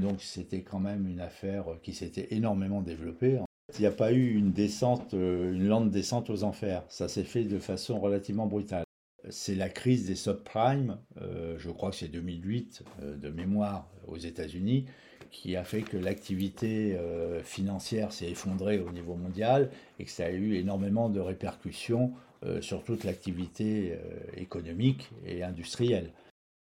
Donc c'était quand même une affaire qui s'était énormément développée. Il n'y a pas eu une descente, euh, une lente descente aux enfers. Ça s'est fait de façon relativement brutale. C'est la crise des subprimes, euh, je crois que c'est 2008 euh, de mémoire aux États-Unis, qui a fait que l'activité financière s'est effondrée au niveau mondial et que ça a eu énormément de répercussions sur toute l'activité économique et industrielle.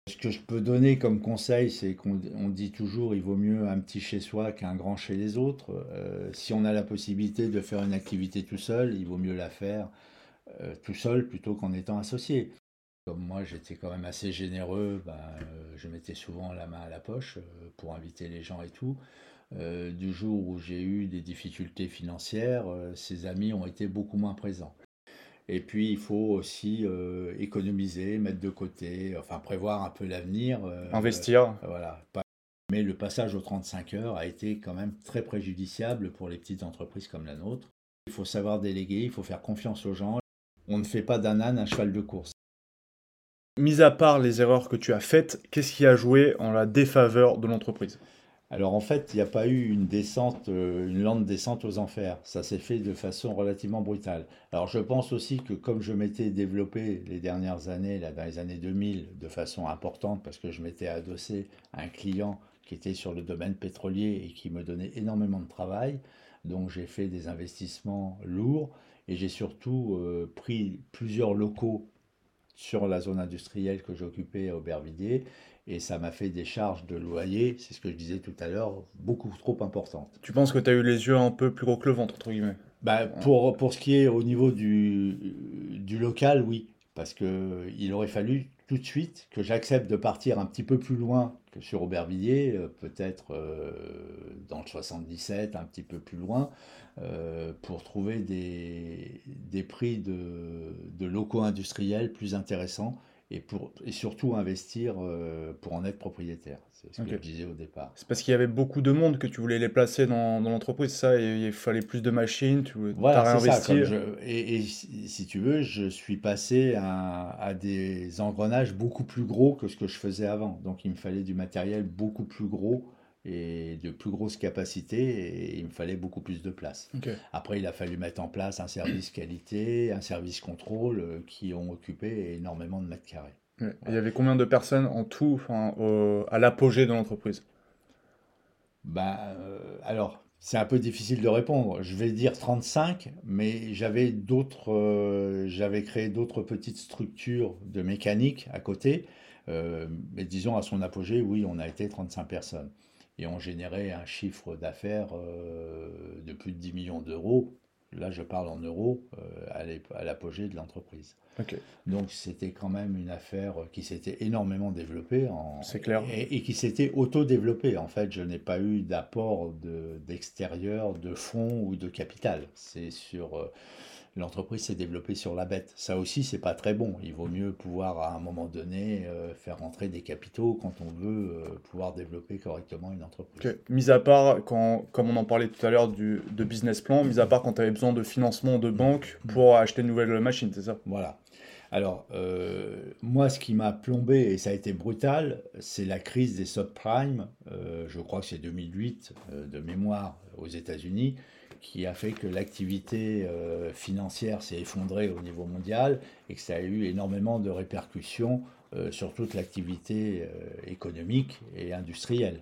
Ce que je peux donner comme conseil, c'est qu'on dit toujours il vaut mieux un petit chez soi qu'un grand chez les autres. Euh, si on a la possibilité de faire une activité tout seul, il vaut mieux la faire euh, tout seul plutôt qu'en étant associé. Comme moi, j'étais quand même assez généreux, ben, euh, je mettais souvent la main à la poche pour inviter les gens et tout. du jour où j'ai eu des difficultés financières, ces amis ont été beaucoup moins présents. Et puis, il faut aussi euh, économiser, mettre de côté, enfin prévoir un peu l'avenir. Euh, Investir. voilà. Mais le passage aux 35 heures a été quand même très préjudiciable pour les petites entreprises comme la nôtre. Il faut savoir déléguer, il faut faire confiance aux gens. On ne fait pas d'un âne un cheval de course. Mis à part les erreurs que tu as faites, qu'est-ce qui a joué en la défaveur de l'entreprise? Alors en fait, il n'y a pas eu une descente, euh, une lente descente aux enfers. Ça s'est fait de façon relativement brutale. Alors je pense aussi que comme je m'étais développé les dernières années, là, dans les années 2000, de façon importante, parce que je m'étais adossé à un client qui était sur le domaine pétrolier et qui me donnait énormément de travail, donc j'ai fait des investissements lourds et j'ai surtout euh, pris plusieurs locaux sur la zone industrielle que j'occupais à Aubervilliers et ça m'a fait des charges de loyer, c'est ce que je disais tout à l'heure, beaucoup trop importantes. Tu penses que tu as eu les yeux un peu plus gros que le ventre, entre guillemets? Bah, pour, pour ce qui est au niveau du, du local, oui. Parce qu'il aurait fallu tout de suite que j'accepte de partir un petit peu plus loin que sur Aubervilliers, euh, peut-être euh, dans le 77, un petit peu plus loin, euh, pour trouver des, prix de locaux industriels plus intéressants et, pour, et surtout investir euh, pour en être propriétaire. C'est ce que je disais au départ. C'est parce qu'il y avait beaucoup de monde que tu voulais les placer dans, dans l'entreprise, ça, et il fallait plus de machines, tu voilà, réinvestir. Ça, et, et si, tu veux, je suis passé à, à, des engrenages beaucoup plus gros que ce que je faisais avant. Donc il me fallait du matériel beaucoup plus gros et de plus grosses capacités et il me fallait beaucoup plus de place. Après, il a fallu mettre en place un service qualité, un service contrôle euh, qui ont occupé énormément de mètres carrés. Il y avait combien de personnes en tout enfin, à l'apogée de l'entreprise? Ben, euh, Alors, c'est un peu difficile de répondre. Je vais dire 35, mais j'avais d'autres, euh, j'avais créé d'autres petites structures de mécanique à côté. mais disons à son apogée, oui, on a été 35 personnes et ont généré un chiffre d'affaires euh, de plus de 10 millions d'euros. Là, je parle en euros euh, à l'apogée de l'entreprise. Donc, c'était quand même une affaire qui s'était énormément développée. C'est clair. Et, qui s'était auto-développée. En fait, je n'ai pas eu d'apport d'extérieur, de, fonds ou de capital. C'est sur. L'entreprise s'est développée sur la bête. Ça aussi, c'est pas très bon. Il vaut mieux pouvoir à un moment donné euh, faire rentrer des capitaux quand on veut euh, pouvoir développer correctement une entreprise. Mis à part, quand, comme on en parlait tout à l'heure du de business plan, mis à part quand tu avais besoin de financement de banque pour acheter une nouvelle machine, c'est ça? Voilà. Alors, euh, moi, ce qui m'a plombé, et ça a été brutal, c'est la crise des subprimes. je crois que c'est 2008 de mémoire aux États-Unis qui a fait que l'activité euh, financière s'est effondrée au niveau mondial et que ça a eu énormément de répercussions euh, sur toute l'activité euh, économique et industrielle.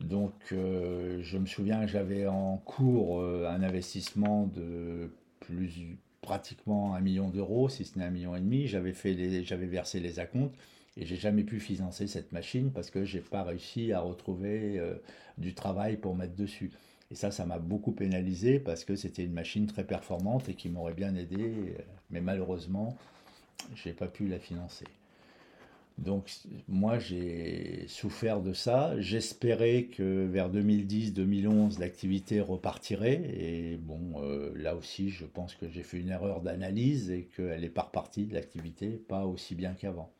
Donc je me souviens j'avais en cours un investissement de pratiquement un million d'euros, si ce n'est un million et demi. J'avais fait j'avais versé les acomptes et j'ai jamais pu financer cette machine parce que j'ai pas réussi à retrouver du travail pour mettre dessus. Et ça, ça m'a beaucoup pénalisé parce que c'était une machine très performante et qui m'aurait bien aidé. Mais malheureusement, je n'ai pas pu la financer. Donc moi, j'ai souffert de ça. J'espérais que vers 2010-2011, l'activité repartirait. Et bon, euh, là aussi, je pense que j'ai fait une erreur d'analyse et qu'elle n'est pas repartie de l'activité, pas aussi bien qu'avant.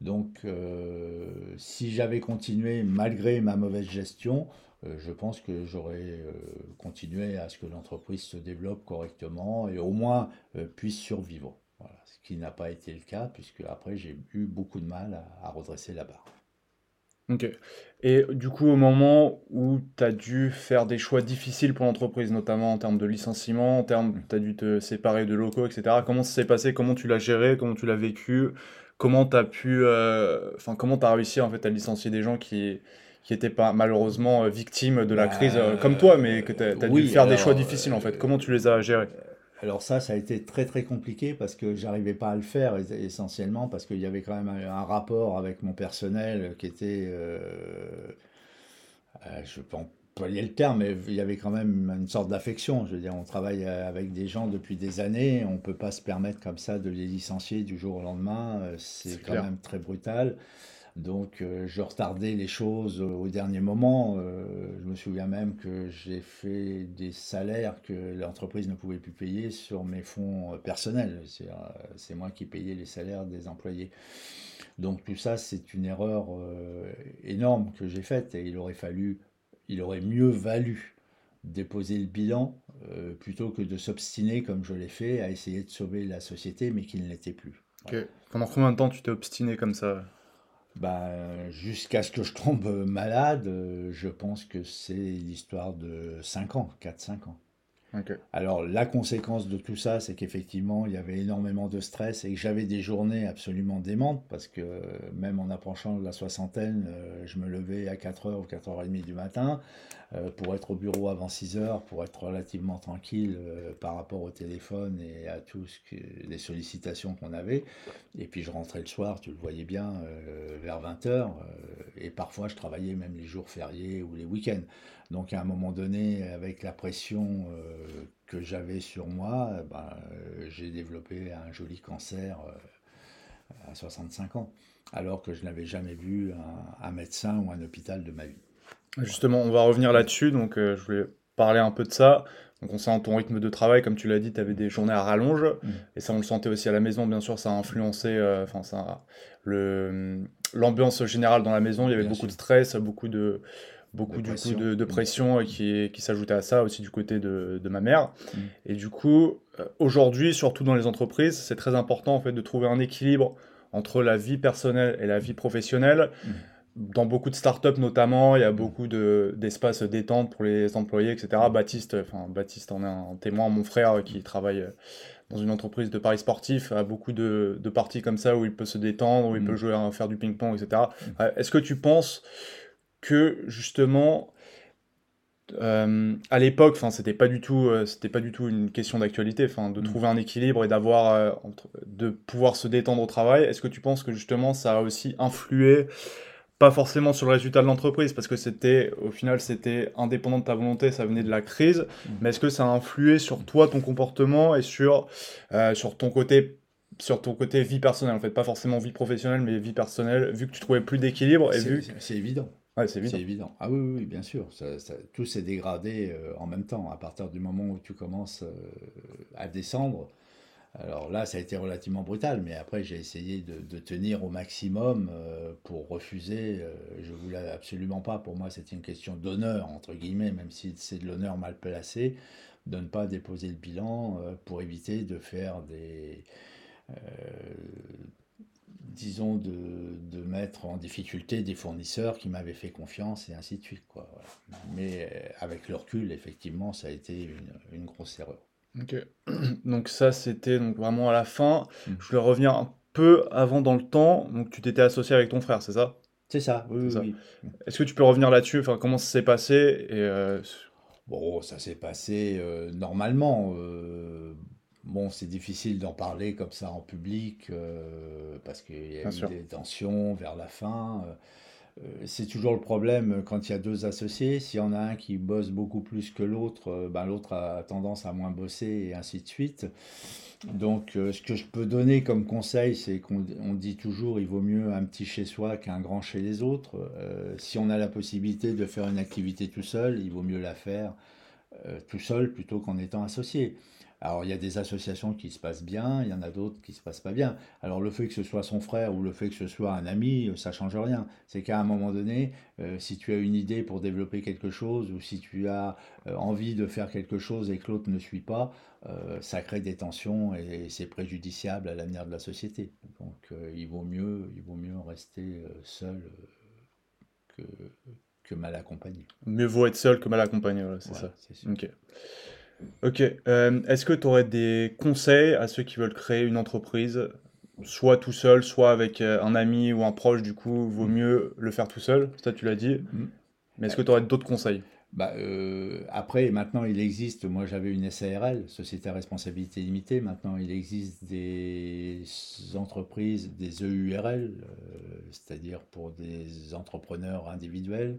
Donc, euh, si j'avais continué malgré ma mauvaise gestion, euh, je pense que j'aurais euh, continué à ce que l'entreprise se développe correctement et au moins puisse survivre. Ce qui n'a pas été le cas, puisque après j'ai eu beaucoup de mal à, redresser la barre. Ok. Et du coup, au moment où tu as dû faire des choix difficiles pour l'entreprise, notamment en termes de licenciement, en termes, tu as dû te séparer de locaux, etc., comment ça s'est passé? Comment tu l'as géré? Comment tu l'as vécu? Comment tu as pu, euh, enfin, comment tu as réussi en fait à licencier des gens qui, qui étaient pas malheureusement euh, victimes de la Bah, crise, euh, comme toi, mais que tu as, dû oui, faire des choix difficiles en fait. Comment tu les as gérés? Alors ça, ça a été très très compliqué parce que j'arrivais pas à le faire es- essentiellement parce qu'il y avait quand même un, rapport avec mon personnel qui était, euh, euh, je peux employer le terme, mais il y avait quand même une sorte d'affection. Je veux dire, on travaille euh, avec des gens depuis des années, on peut pas se permettre comme ça de les licencier du jour au lendemain. euh, C'est C'est quand clair. même très brutal. Donc, euh, je retardais les choses au au dernier moment. Euh, je me souviens même que j'ai fait des salaires que l'entreprise ne pouvait plus payer sur mes fonds euh, personnels. C'est, euh, moi qui payais les salaires des employés. Donc, tout ça, c'est une erreur euh, énorme que j'ai faite et il aurait fallu, il aurait mieux valu déposer le bilan euh, plutôt que de s'obstiner, comme je l'ai fait, à essayer de sauver la société, mais qu'il ne l'était plus. Pendant combien de temps tu t'es obstiné comme ça? Ben, jusqu'à ce que je tombe malade, euh, je pense que c'est l'histoire de 5 ans, quatre cinq ans. Alors, la conséquence de tout ça, c'est qu'effectivement, il y avait énormément de stress et que j'avais des journées absolument démentes parce que même en approchant de la soixantaine, euh, je me levais à 4h ou 4h30 du matin euh, pour être au bureau avant 6h, pour être relativement tranquille euh, par rapport au téléphone et à tout ce que, les sollicitations qu'on avait. Et puis je rentrais le soir, tu le voyais bien, vers 20h et parfois je travaillais même les jours fériés ou les week-ends. Donc à un moment donné, avec la pression que j'avais sur moi, eh ben, euh, j'ai développé un joli cancer euh, à 65 ans, alors que je n'avais jamais vu un, un médecin ou un hôpital de ma vie. Voilà. Justement, on va revenir là-dessus. Donc, euh, je voulais parler un peu de ça. Donc, on sent ton rythme de travail, comme tu l'as dit, tu avais des journées à rallonge. Mm. Et ça, on le sentait aussi à la maison, bien sûr, ça a influencé, euh, enfin, ça, le, l'ambiance générale dans la maison. Il y avait Bien beaucoup de stress, beaucoup de, de beaucoup du coup pression. de, de Mm. pression qui, qui s'ajoutait à ça aussi du côté de, de ma mère. Mm. Et du coup, euh, aujourd'hui, surtout dans les entreprises, c'est très important en fait de trouver un équilibre entre la vie personnelle et la vie professionnelle. Mm. Dans beaucoup de startups notamment, il y a beaucoup de, d'espaces détente pour les employés, etc. Baptiste, enfin Baptiste en est un témoin, mon frère qui travaille euh, dans une entreprise de paris sportifs, a beaucoup de, de parties comme ça où il peut se détendre, où il peut jouer, faire du ping-pong, etc. Euh, Est-ce que tu penses que justement euh, à l'époque, enfin, c'était pas du tout, euh, c'était pas du tout une question d'actualité, enfin, de Mm. trouver un équilibre et d'avoir, euh, de pouvoir se détendre au travail. Est-ce que tu penses que justement ça a aussi influé, pas forcément sur le résultat de l'entreprise, parce que c'était, au final, c'était indépendant de ta volonté, ça venait de la crise, Mm. mais est-ce que ça a influé sur toi, ton comportement et sur, sur ton côté, sur ton côté vie personnelle, en fait, pas forcément vie professionnelle, mais vie personnelle, vu que tu trouvais plus d'équilibre et vu, c'est évident. Ouais, c'est évident. évident. Ah oui, oui, bien sûr. Ça- ça- tout s'est dégradé euh, en même temps. À partir du moment où tu commences euh, à descendre, alors là, ça a été relativement brutal, mais après, j'ai essayé de, de tenir au maximum euh, pour refuser. je voulais absolument pas. Pour moi, c'était une question d'honneur, entre guillemets, même si c'est de l'honneur mal placé, de ne pas déposer le bilan pour éviter de faire des. Disons, de, de mettre en difficulté des fournisseurs qui m'avaient fait confiance et ainsi de suite, quoi. voilà. Mais euh, avec le recul, effectivement, ça a été une, une grosse erreur. Ok. Donc ça, c'était donc vraiment à la fin. Mm. Je voulais revenir un peu avant dans le temps. Donc tu t'étais associé avec ton frère, c'est ça? C'est ça, oui, oui. Est-ce que tu peux revenir là-dessus? Enfin, comment ça s'est passé? Et euh, Bon, ça s'est passé euh, normalement. euh, bon, c'est difficile d'en parler comme ça en public euh, parce qu'il y a bien eu sûr. des tensions vers la fin. euh, Euh, C'est toujours le problème quand il y a deux associés. S'il y en a un qui bosse beaucoup plus que l'autre, euh, ben, l'autre a tendance à moins bosser et ainsi de suite. Donc, ce que je peux donner comme conseil, c'est qu'on on dit toujours il vaut mieux un petit chez soi qu'un grand chez les autres. Si on a la possibilité de faire une activité tout seul, il vaut mieux la faire tout seul plutôt qu'en étant associé. Alors, il y a des associations qui se passent bien, il y en a d'autres qui se passent pas bien. Alors, le fait que ce soit son frère ou le fait que ce soit un ami, euh, ça change rien. C'est qu'à un moment donné, euh, si tu as une idée pour développer quelque chose ou si tu as euh, envie de faire quelque chose et que l'autre ne suit pas, euh, ça crée des tensions et c'est préjudiciable à l'avenir de la société. Donc, il vaut mieux, il vaut mieux rester seul que, que mal accompagné. Mieux vaut être seul que mal accompagné, c'est ça. Ok. Ok. Euh, est-ce que tu aurais des conseils à ceux qui veulent créer une entreprise, soit tout seul, soit avec euh, un ami ou un proche, du coup, vaut mm. mieux le faire tout seul, ça tu l'as dit. Mm. Mais est-ce que tu aurais d'autres conseils? bah, euh, après, maintenant, il existe, moi j'avais une SARL, Société à responsabilité limitée, maintenant il existe des entreprises, des EURL, c'est-à-dire pour des entrepreneurs individuels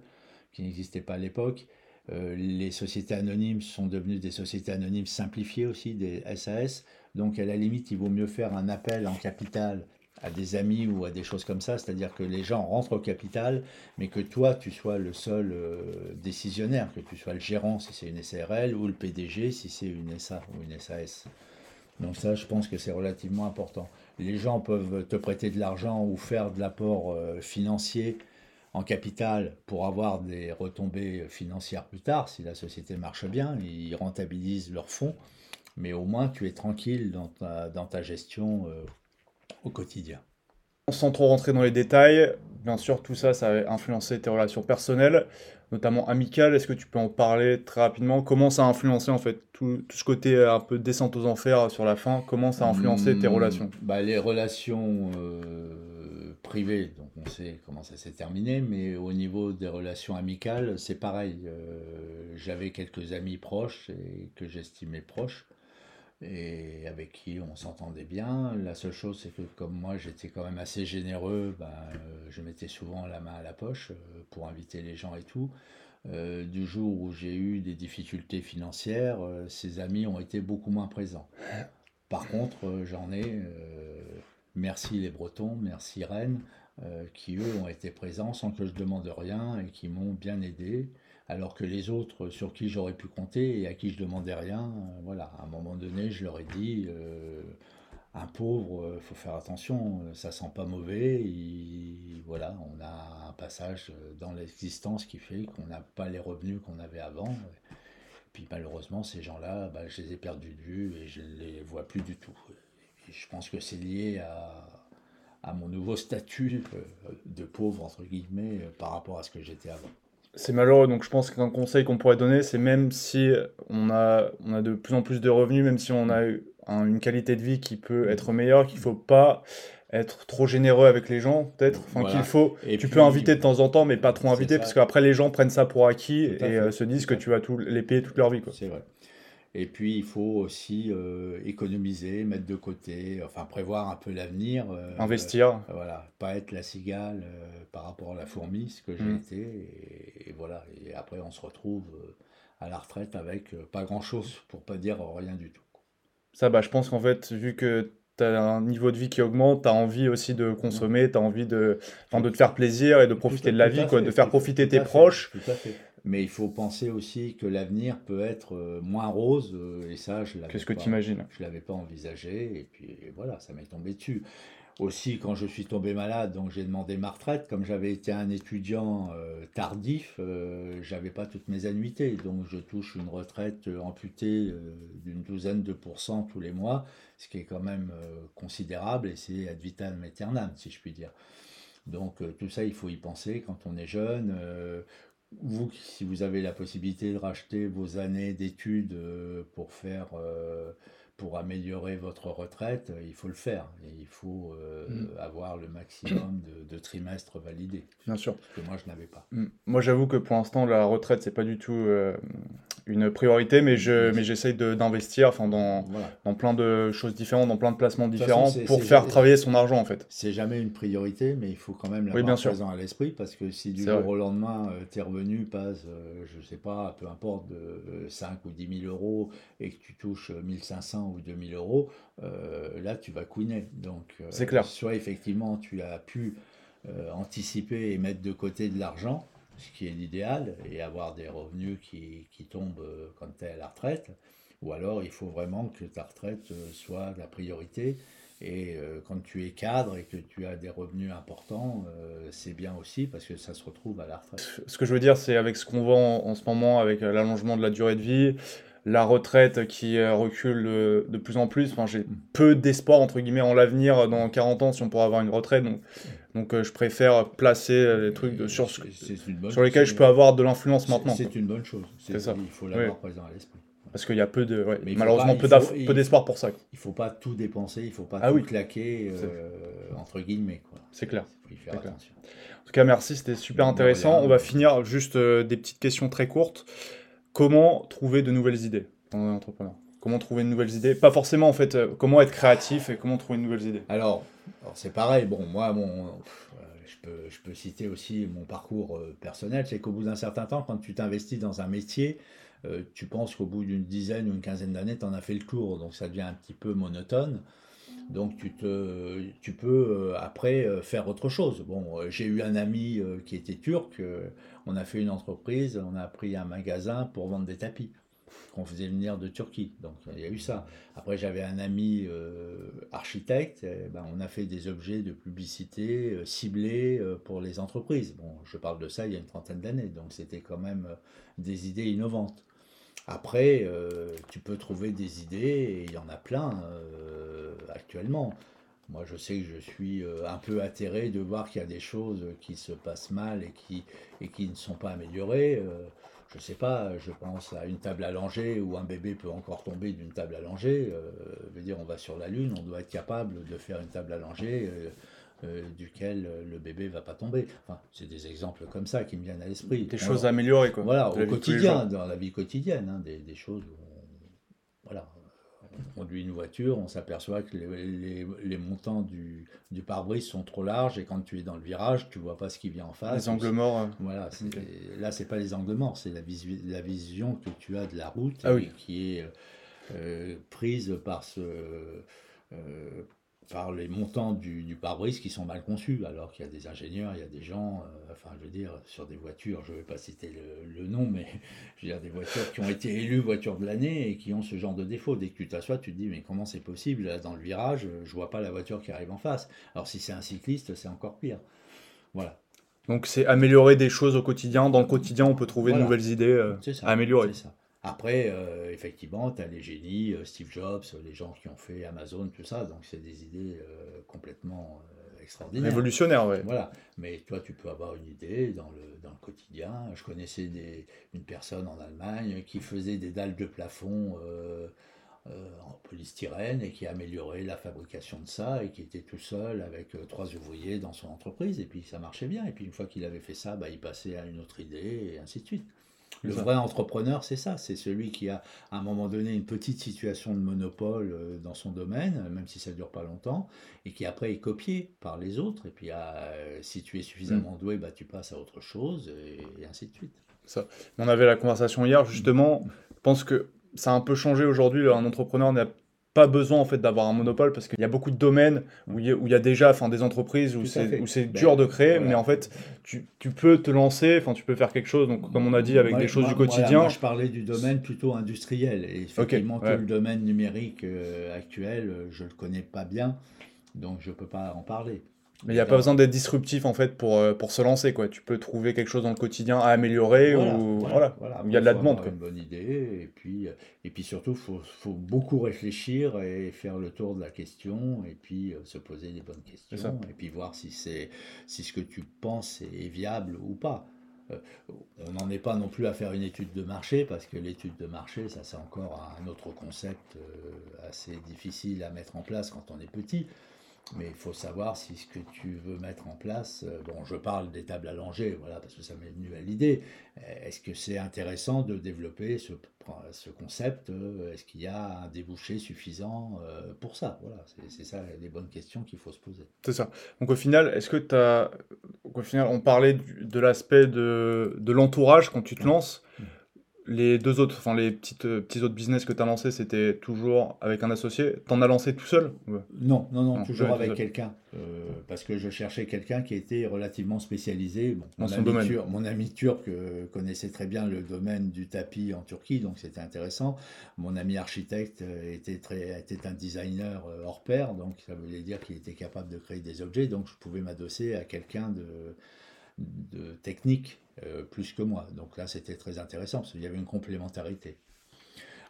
qui n'existaient pas à l'époque. Euh, les sociétés anonymes sont devenues des sociétés anonymes simplifiées aussi, des SAS. Donc à la limite, il vaut mieux faire un appel en capital à des amis ou à des choses comme ça, c'est-à-dire que les gens rentrent au capital, mais que toi, tu sois le seul euh, décisionnaire, que tu sois le gérant si c'est une SARL ou le PDG si c'est une SA ou une SAS. Donc ça, je pense que c'est relativement important. Les gens peuvent te prêter de l'argent ou faire de l'apport euh, financier en capital pour avoir des retombées financières plus tard, si la société marche bien, ils rentabilisent leurs fonds, mais au moins tu es tranquille dans ta, dans ta gestion euh, au quotidien. Sans trop rentrer dans les détails, bien sûr tout ça, ça a influencé tes relations personnelles, notamment amicales. Est-ce que tu peux en parler très rapidement? Comment ça a influencé en fait tout, ce côté un peu descente aux enfers sur la fin? Comment ça a influencé tes hmm, relations? bah, Les relations... Euh, privé, donc on sait comment ça s'est terminé, mais au niveau des relations amicales, c'est pareil. Euh, j'avais quelques amis proches et que j'estimais proches et avec qui on s'entendait bien. La seule chose, c'est que comme moi, j'étais quand même assez généreux, ben, euh, je mettais souvent la main à la poche euh, pour inviter les gens et tout. du jour où j'ai eu des difficultés financières, ces amis ont été beaucoup moins présents. Par contre, j'en ai Merci les Bretons, merci Rennes, euh, qui eux ont été présents sans que je demande rien et qui m'ont bien aidé, alors que les autres sur qui j'aurais pu compter et à qui je demandais rien, euh, voilà, à un moment donné, je leur ai dit, euh, un pauvre, il faut faire attention, ça sent pas mauvais, voilà, on a un passage dans l'existence qui fait qu'on n'a pas les revenus qu'on avait avant. Puis malheureusement, ces gens-là, bah, je les ai perdus de vue et je ne les vois plus du tout je pense que c'est lié à, mon nouveau statut euh, de pauvre, entre guillemets, euh, par rapport à ce que j'étais avant. C'est malheureux, donc je pense qu'un conseil qu'on pourrait donner, c'est même si on a, on a de plus en plus de revenus, même si on a une qualité de vie qui peut être meilleure, qu'il ne faut pas être trop généreux avec les gens, peut-être. Enfin, qu'il faut. tu peux inviter de temps en temps, mais pas trop inviter, parce qu'après les gens prennent ça pour acquis et euh, se disent que tu vas tout, les payer toute leur vie. C'est vrai. Et puis, il faut aussi euh, économiser, mettre de côté, enfin prévoir un peu l'avenir. Euh, Investir. voilà, pas être la cigale euh, par rapport à la fourmi, ce que j'ai mm. été. Et, voilà, et après, on se retrouve à la retraite avec pas grand-chose, pour pas dire rien du tout. Ça, bah, je pense qu'en fait, vu que tu as un niveau de vie qui augmente, tu as envie aussi de consommer, tu as envie de, de te faire plaisir et de profiter de la vie, quoi, de faire profiter tes proches. Tout à fait. Mais il faut penser aussi que l'avenir peut être euh, moins rose, euh, et ça, je Qu'est-ce que tu imagines Je l'avais pas envisagé, et puis voilà, ça m'est tombé dessus. Aussi, quand je suis tombé malade, donc j'ai demandé ma retraite. Comme j'avais été un étudiant euh, tardif, euh, j'avais pas toutes mes annuités, donc je touche une retraite amputée d'une douzaine de pourcents tous les mois, ce qui est quand même considérable, et c'est ad vitam aeternam, si je puis dire. Donc tout ça, il faut y penser quand on est jeune vous, si vous avez la possibilité de racheter vos années d'études euh, pour faire euh, pour améliorer votre retraite, il faut le faire. Et il faut euh, mm. avoir le maximum de, trimestres validés. Bien sûr. que moi, je n'avais pas. Mm. Moi, j'avoue que pour l'instant, la retraite, c'est pas du tout euh, une priorité, mais je, mais j'essaye d'investir, enfin, dans, dans plein de choses différentes, dans plein de placements différents, pour faire travailler son argent, en fait. C'est jamais une priorité, mais il faut quand même l'avoir oui, présent à l'esprit, parce que si du jour au lendemain, euh, tes revenus passent, je sais pas, peu importe, de 5 ou 10 000 euros, et que tu touches 1500 ou 2000 euros, euh, là tu vas couiner. Donc, euh, c'est clair. Soit effectivement tu as pu euh, anticiper et mettre de côté de l'argent, ce qui est l'idéal, et avoir des revenus qui, qui tombent quand tu es à la retraite, ou alors il faut vraiment que ta retraite soit la priorité. Et quand tu es cadre et que tu as des revenus importants, c'est bien aussi parce que ça se retrouve à la retraite. Ce que je veux dire, c'est avec ce qu'on voit en, ce moment, avec l'allongement de la durée de vie, la retraite qui euh, recule de, plus en plus. Enfin, j'ai peu d'espoir, entre guillemets, en l'avenir. Dans 40 ans, si on pourra avoir une retraite. Donc, donc euh, je préfère placer les trucs de, sur, sur lesquels je peux avoir de l'influence maintenant. C'est une bonne chose. C'est ça. Il faut l'avoir présent à l'esprit. Parce qu'il y a peu de, malheureusement peu d'espoir pour ça. Il faut pas tout dépenser, il faut pas ah tout claquer entre guillemets. C'est clair. Il faut y faire attention. En tout cas, merci, c'était super intéressant. On va finir juste des petites questions très courtes. Comment trouver de nouvelles idées un entrepreneur? Comment trouver de nouvelles idées? Pas forcément en fait, euh, comment être créatif et comment trouver de nouvelles idées. Alors, c'est pareil, bon, moi, mon, je, peux, citer aussi mon parcours euh, personnel, c'est qu'au bout d'un certain temps, quand tu t'investis dans un métier, euh, tu penses qu'au bout d'une dizaine ou une quinzaine d'années, tu en as fait le tour, donc ça devient un petit peu monotone. Donc tu, te, tu peux après faire autre chose. Bon, j'ai eu un ami qui était turc, on a fait une entreprise, on a pris un magasin pour vendre des tapis qu'on faisait venir de Turquie. Donc il y a eu ça. Après j'avais un ami euh, architecte, ben, on a fait des objets de publicité euh, ciblés euh, pour les entreprises. Bon, je parle de ça il y a une trentaine d'années, donc c'était quand même des idées innovantes. Après, tu peux trouver des idées, et il y en a plein actuellement. Moi, je sais que je suis euh, un peu atterré de voir qu'il y a des choses qui se passent mal et qui, et qui ne sont pas améliorées. Euh, je ne sais pas, je pense à une table langer où un bébé peut encore tomber d'une table langer. Euh, veut dire, on va sur la Lune, on doit être capable de faire une table langer duquel le bébé va pas tomber. Enfin, c'est des exemples comme ça qui me viennent à l'esprit. Des choses améliorées, quoi. Voilà, au quotidien, dans la vie quotidienne, hein, des, des, choses où voilà, on conduit une voiture, on s'aperçoit que les, montants du, pare-brise sont trop larges et quand tu es dans le virage, tu vois pas ce qui vient en face. Les angles morts. Hein. Voilà, là c'est pas les angles morts, c'est la, la, vision que tu as de la route ah qui est euh, prise par ce euh, par les montants du, du pare-brise qui sont mal conçus, alors qu'il y a des ingénieurs, il y a des gens, euh, enfin je veux dire, sur des voitures, je ne vais pas citer le, nom, mais je veux dire des voitures qui ont été élues voitures de l'année et qui ont ce genre de défaut. Dès que tu t'assois, tu te dis, mais comment c'est possible? Là, Dans le virage, je vois pas la voiture qui arrive en face. Alors si c'est un cycliste, c'est encore pire. Voilà. Donc c'est améliorer des choses au quotidien. Dans le quotidien, on peut trouver de nouvelles idées euh, à améliorer. C'est ça. Après, euh, effectivement, tu as les génies, euh, Steve Jobs, les gens qui ont fait Amazon, tout ça, donc c'est des idées euh, complètement extraordinaires. Révolutionnaires, oui. Voilà, mais toi, tu peux avoir une idée dans le, dans le quotidien. Je connaissais des, une personne en Allemagne qui faisait des dalles de plafond en polystyrène et qui améliorait la fabrication de ça et qui était tout seul avec trois ouvriers dans son entreprise et puis ça marchait bien. Et puis une fois qu'il avait fait ça, bah, il passait à une autre idée et ainsi de suite. Le vrai entrepreneur, c'est ça, c'est celui qui a à un moment donné une petite situation de monopole euh, dans son domaine, même si ça ne dure pas longtemps, et qui après est copié par les autres. Et puis euh, si tu es suffisamment mm. doué, bah, tu passes à autre chose, et, ainsi de suite. Ça. On avait la conversation hier, justement. Je pense que ça a un peu changé aujourd'hui. Un entrepreneur n'a pas besoin en fait d'avoir un monopole parce qu'il y a beaucoup de domaines où il y a, où il y a déjà enfin, des entreprises où c'est, où c'est ben, dur de créer, mais en fait tu, tu, peux te lancer, enfin tu peux faire quelque chose, donc comme on a dit avec des choses du quotidien. Moi, je parlais du domaine plutôt industriel et effectivement que le domaine numérique euh, actuel, euh, je le connais pas bien, donc je peux pas en parler. Mais il n'y a pas besoin d'être disruptif en fait pour, euh, pour se lancer quoi. Tu peux trouver quelque chose dans le quotidien à améliorer ou voilà, il y a de la demande. Une bonne idée et puis euh, et puis surtout faut, faut beaucoup réfléchir et faire le tour de la question et puis euh, se poser des bonnes questions et puis voir si c'est si ce que tu penses est viable ou pas. on n'en est pas non plus à faire une étude de marché parce que l'étude de marché ça c'est encore un autre concept assez difficile à mettre en place quand on est petit. Mais il faut savoir si ce que tu veux mettre en place, euh, bon, je parle des tables langer, voilà, parce que ça m'est venu à l'idée. Euh, est-ce que c'est intéressant de développer ce, ce concept euh, Est-ce qu'il y a un débouché suffisant pour ça? Voilà, c'est ça les bonnes questions qu'il faut se poser. C'est ça. Donc au final, est-ce que tu as. Au final, on parlait de l'aspect de, de l'entourage quand tu te lances. Mmh. Les deux autres, enfin les petites, euh, petits autres business que tu as lancés, c'était toujours avec un associé? T'en as lancé tout seul non, non, non, toujours avec quelqu'un. Euh, parce que je cherchais quelqu'un qui était relativement spécialisé. Dans mon, son ami domaine. Turc, mon ami turc euh, connaissait très bien le domaine du tapis en Turquie, donc c'était intéressant. Mon ami architecte était, très, était un designer hors pair, donc ça voulait dire qu'il était capable de créer des objets, donc je pouvais m'adosser à quelqu'un de, de technique euh, plus que moi. Donc là, c'était très intéressant parce qu'il y avait une complémentarité.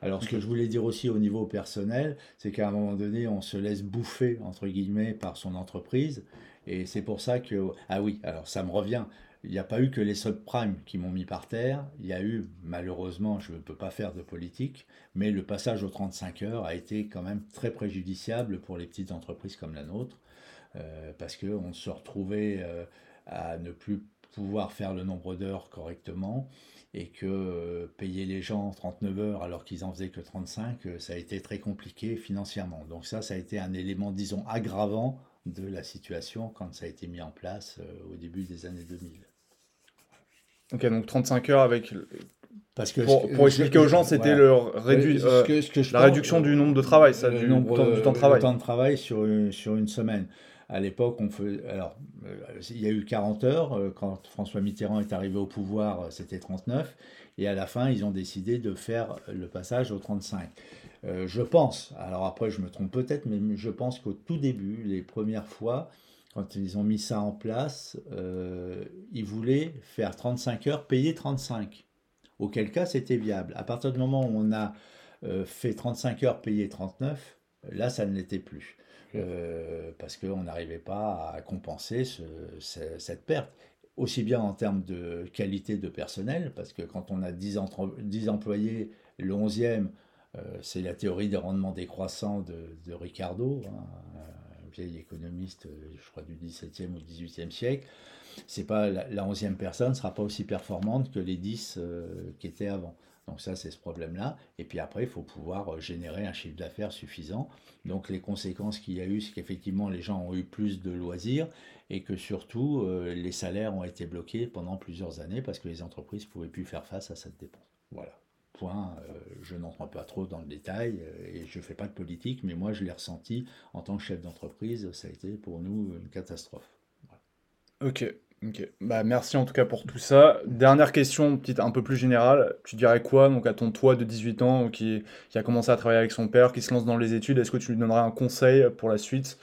Alors, ce que je voulais dire aussi au niveau personnel, c'est qu'à un moment donné, on se laisse bouffer, entre guillemets, par son entreprise. Et c'est pour ça que... Ah oui, alors ça me revient. Il n'y a pas eu que les subprimes qui m'ont mis par terre. Il y a eu, malheureusement, je ne peux pas faire de politique, mais le passage aux 35 heures a été quand même très préjudiciable pour les petites entreprises comme la nôtre, euh, parce qu'on se retrouvait euh, à ne plus pouvoir faire le nombre d'heures correctement et que euh, payer les gens 39 heures alors qu'ils en faisaient que 35, ça a été très compliqué financièrement. Donc ça, ça a été un élément, disons, aggravant de la situation quand ça a été mis en place au début des années 2000. Ok, donc 35 heures avec. Parce que pour, expliquer aux gens, c'était rédu... Euh, la réduction du nombre de travail, ça, du, nombre, du temps de travail. Le temps de travail sur une, sur une semaine. À l'époque, on alors, euh, il y a eu 40 heures. Euh, quand François Mitterrand est arrivé au pouvoir, c'était 39. Et à la fin, ils ont décidé de faire le passage au 35. je pense, alors après, je me trompe peut-être, mais je pense qu'au tout début, les premières fois, quand ils ont mis ça en place, euh, ils voulaient faire 35 heures, payer 35. Auquel cas, c'était viable. À partir du moment où on a euh, fait 35 heures, payé 39, là, ça ne l'était plus. Euh, parce qu'on n'arrivait pas à compenser cette perte. Aussi bien en termes de qualité de personnel, parce que quand on a 10, 10 employés, le 11e, c'est la théorie des rendements décroissants de, Ricardo. Hein, vieil économiste, euh, je crois du XVIIe ou XVIIIe siècle, c'est pas la, 11 onzième personne ne sera pas aussi performante que les 10 euh, qui étaient avant. Donc ça, c'est ce problème-là. Et puis après, il faut pouvoir euh, générer un chiffre d'affaires suffisant. Donc les conséquences qu'il y a eu, c'est qu'effectivement, les gens ont eu plus de loisirs et que surtout, les salaires ont été bloqués pendant plusieurs années parce que les entreprises ne pouvaient plus faire face à cette dépense. Voilà. Euh, je n'entre pas trop dans le détail euh, et je ne fais pas de politique, mais moi je l'ai ressenti en tant que chef d'entreprise, ça a été pour nous une catastrophe. Ok, ok. Bah, merci en tout cas pour tout ça. Dernière question, petite un peu plus générale. Tu dirais quoi donc à ton toi de 18 ans qui, qui a commencé à travailler avec son père, qui se lance dans les études? Est-ce que tu lui donnerais un conseil pour la suite?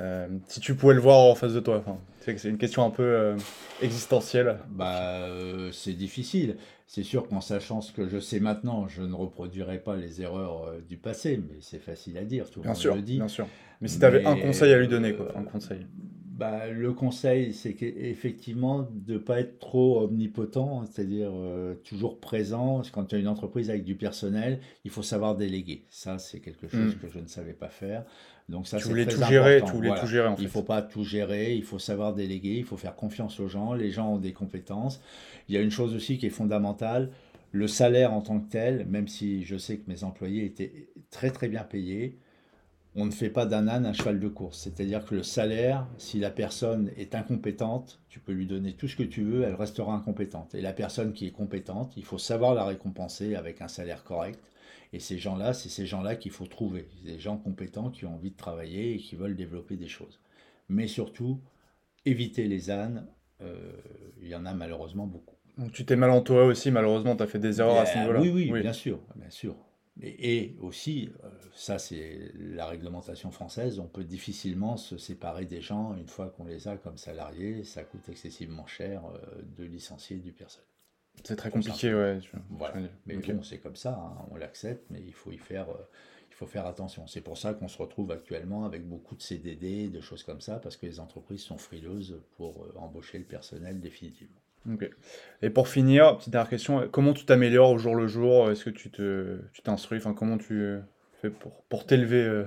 Euh, si tu pouvais le voir en face de toi, enfin, c'est une question un peu existentielle. Bah, c'est difficile. C'est sûr qu'en sachant ce que je sais maintenant, je ne reproduirai pas les erreurs euh, du passé, mais c'est facile à dire, tout le monde sûr, le dit. Bien sûr. Mais si tu avais un conseil à lui donner, quoi, un conseil. Bah, le conseil, c'est qu'effectivement, de ne pas être trop omnipotent, c'est-à-dire euh, toujours présent. Quand tu as une entreprise avec du personnel, il faut savoir déléguer. Ça, c'est quelque chose hmm. que je ne savais pas faire. Donc ça, tu voulais tout gérer, tu voulais tout gérer Il ne faut pas tout gérer, il faut savoir déléguer, il faut faire confiance aux gens. Les gens ont des compétences. Il y a une chose aussi qui est fondamentale, le salaire en tant que tel, même si je sais que mes employés étaient très très bien payés, on ne fait pas d'un âne un cheval de course. C'est-à-dire que le salaire, si la personne est incompétente, tu peux lui donner tout ce que tu veux, elle restera incompétente. Et la personne qui est compétente, il faut savoir la récompenser avec un salaire correct. Et ces gens-là, c'est ces gens-là qu'il faut trouver. Des gens compétents qui ont envie de travailler et qui veulent développer des choses. Mais surtout, éviter les ânes. Euh, il y en a malheureusement beaucoup. Donc tu t'es mal entouré aussi, malheureusement, tu as fait des erreurs à ce niveau-là. Oui, oui, bien sûr, bien sûr. Et, aussi, euh, ça c'est la réglementation française, on peut difficilement se séparer des gens une fois qu'on les a comme salariés, ça coûte excessivement cher euh, de licencier du personnel. C'est très compliqué, ouais. voilà. Mais bon, c'est comme ça, hein, on l'accepte, mais il faut y faire, euh, il faut faire attention. C'est pour ça qu'on se retrouve actuellement avec beaucoup de CDD, de choses comme ça, parce que les entreprises sont frileuses pour embaucher le personnel définitivement. Et pour finir, petite dernière question, comment tu t'améliores au jour le jour? Est-ce que tu te, tu t'instruis? Enfin, comment tu fais pour, pour t'élever euh,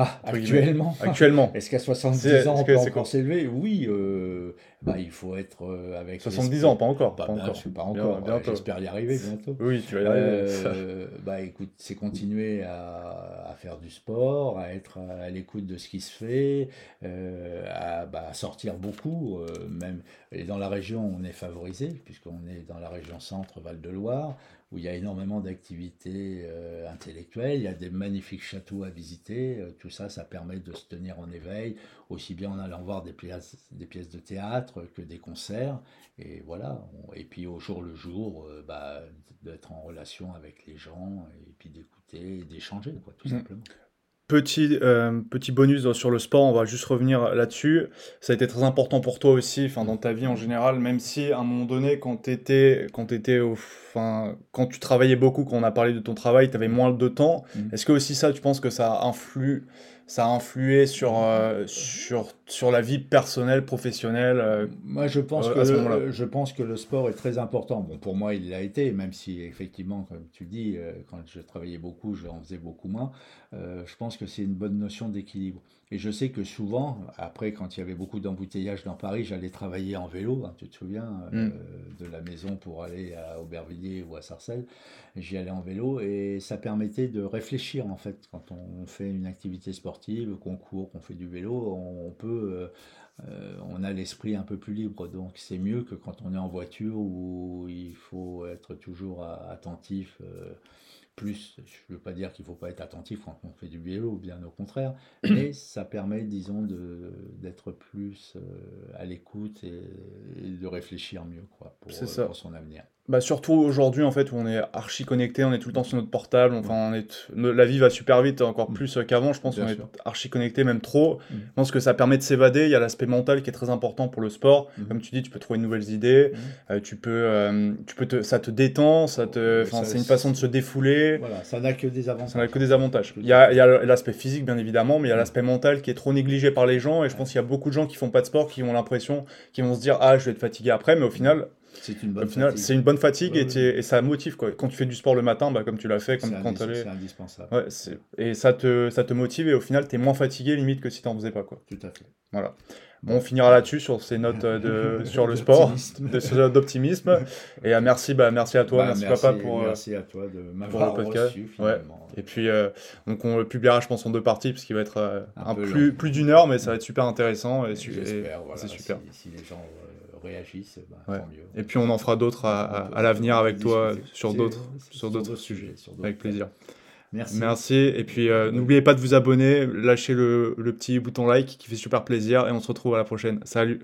ah, actuellement Actuellement. Est-ce qu'à 70 ans, on peut encore s'élever? Oui, euh, bah, il faut être euh, avec... 70 ans, pas encore. Bah, pas, encore. pas encore. J'espère y arriver bientôt. Oui, tu vas y arriver. Euh, bah, écoute, c'est continuer à, à, faire du sport, à être à, l'écoute de ce qui se fait, à, bah, sortir beaucoup. même, et dans la région, on est favorisé, puisqu'on est dans la région centre Val-de-Loire où il y a énormément d'activités euh, intellectuelles, il y a des magnifiques châteaux à visiter, euh, tout ça, ça permet de se tenir en éveil, aussi bien en allant voir des pièces, des pièces de théâtre que des concerts, et voilà, et puis au jour le jour, euh, bah, d'être en relation avec les gens, et puis d'écouter, d'échanger, quoi, tout mmh. simplement. Petit, euh, petit bonus sur le sport, on va juste revenir là-dessus. Ça a été très important pour toi aussi, enfin, dans ta vie en général, même si à un moment donné, quand, t'étais, quand, t'étais au, quand tu travaillais beaucoup, quand on a parlé de ton travail, tu avais moins de temps. Mmh. Est-ce que aussi ça, tu penses que ça influe ça a influé sur, euh, sur, sur la vie personnelle, professionnelle euh, Moi, je pense, euh, que le, je pense que le sport est très important. Bon, pour moi, il l'a été, même si, effectivement, comme tu dis, quand je travaillais beaucoup, j'en faisais beaucoup moins. je pense que c'est une bonne notion d'équilibre. Et je sais que souvent, après, quand il y avait beaucoup d'embouteillages dans Paris, j'allais travailler en vélo, hein, tu te souviens, mm. de la maison pour aller à Aubervilliers ou à Sarcelles. J'y allais en vélo et ça permettait de réfléchir, en fait, quand on fait une activité sportive qu'on court, qu'on fait du vélo, on, peut, euh, on a l'esprit un peu plus libre. Donc c'est mieux que quand on est en voiture où il faut être toujours attentif. Euh, plus, je ne veux pas dire qu'il ne faut pas être attentif quand on fait du vélo, bien au contraire, mais ça permet, disons, d'être plus euh, à l'écoute et, de réfléchir mieux quoi, pour, pour son avenir. Bah surtout aujourd'hui en fait où on est archi connecté, on est tout le temps sur notre portable, enfin on est la vie va super vite encore mm. plus qu'avant, je pense qu'on est archi connecté même trop. Mm. Je pense que ça permet de s'évader, il y a l'aspect mental qui est très important pour le sport. Mm. Comme tu dis, tu peux trouver de nouvelles idées, euh, tu peux euh, tu peux te, ça te détend, ça te enfin c'est une façon de se défouler. Voilà, ça n'a que des avantages. Ça n'a que des avantages. Il y a, il y a l'aspect physique bien évidemment, mais il y a l'aspect mental qui est trop négligé par les gens et je pense qu'il y a beaucoup de gens qui font pas de sport qui ont l'impression qui vont se dire "Ah, je vais être fatigué après", mais au final c'est une bonne fatigue. C'est une bonne fatigue et, et, ça motive. Quoi. Quand tu fais du sport le matin, bah, comme tu l'as fait, comme quand C'est indispensable. Ouais, et ça te, ça te motive et au final, tu es moins fatigué limite que si tu n'en faisais pas. Quoi. Tout à fait. Voilà. Bon, on finira là-dessus sur ces notes de, sur le sport, d'optimisme. Et euh, merci, bah, merci à toi, bah, merci, papa pour, euh, merci à toi de m'avoir reçu finalement. Et puis, euh, donc on le publiera, je pense, en deux parties, parce qu'il va être un, plus, plus d'une heure, mais ça va être super intéressant. Et, c'est super. Si, les gens réagissent, bah, tant mieux. Et puis on en fera d'autres à, à, l'avenir avec toi sur d'autres sur d'autres sujets, avec plaisir. Merci. Merci. Et puis euh, n'oubliez pas de vous abonner, lâchez le, le petit bouton like qui fait super plaisir et on se retrouve à la prochaine. Salut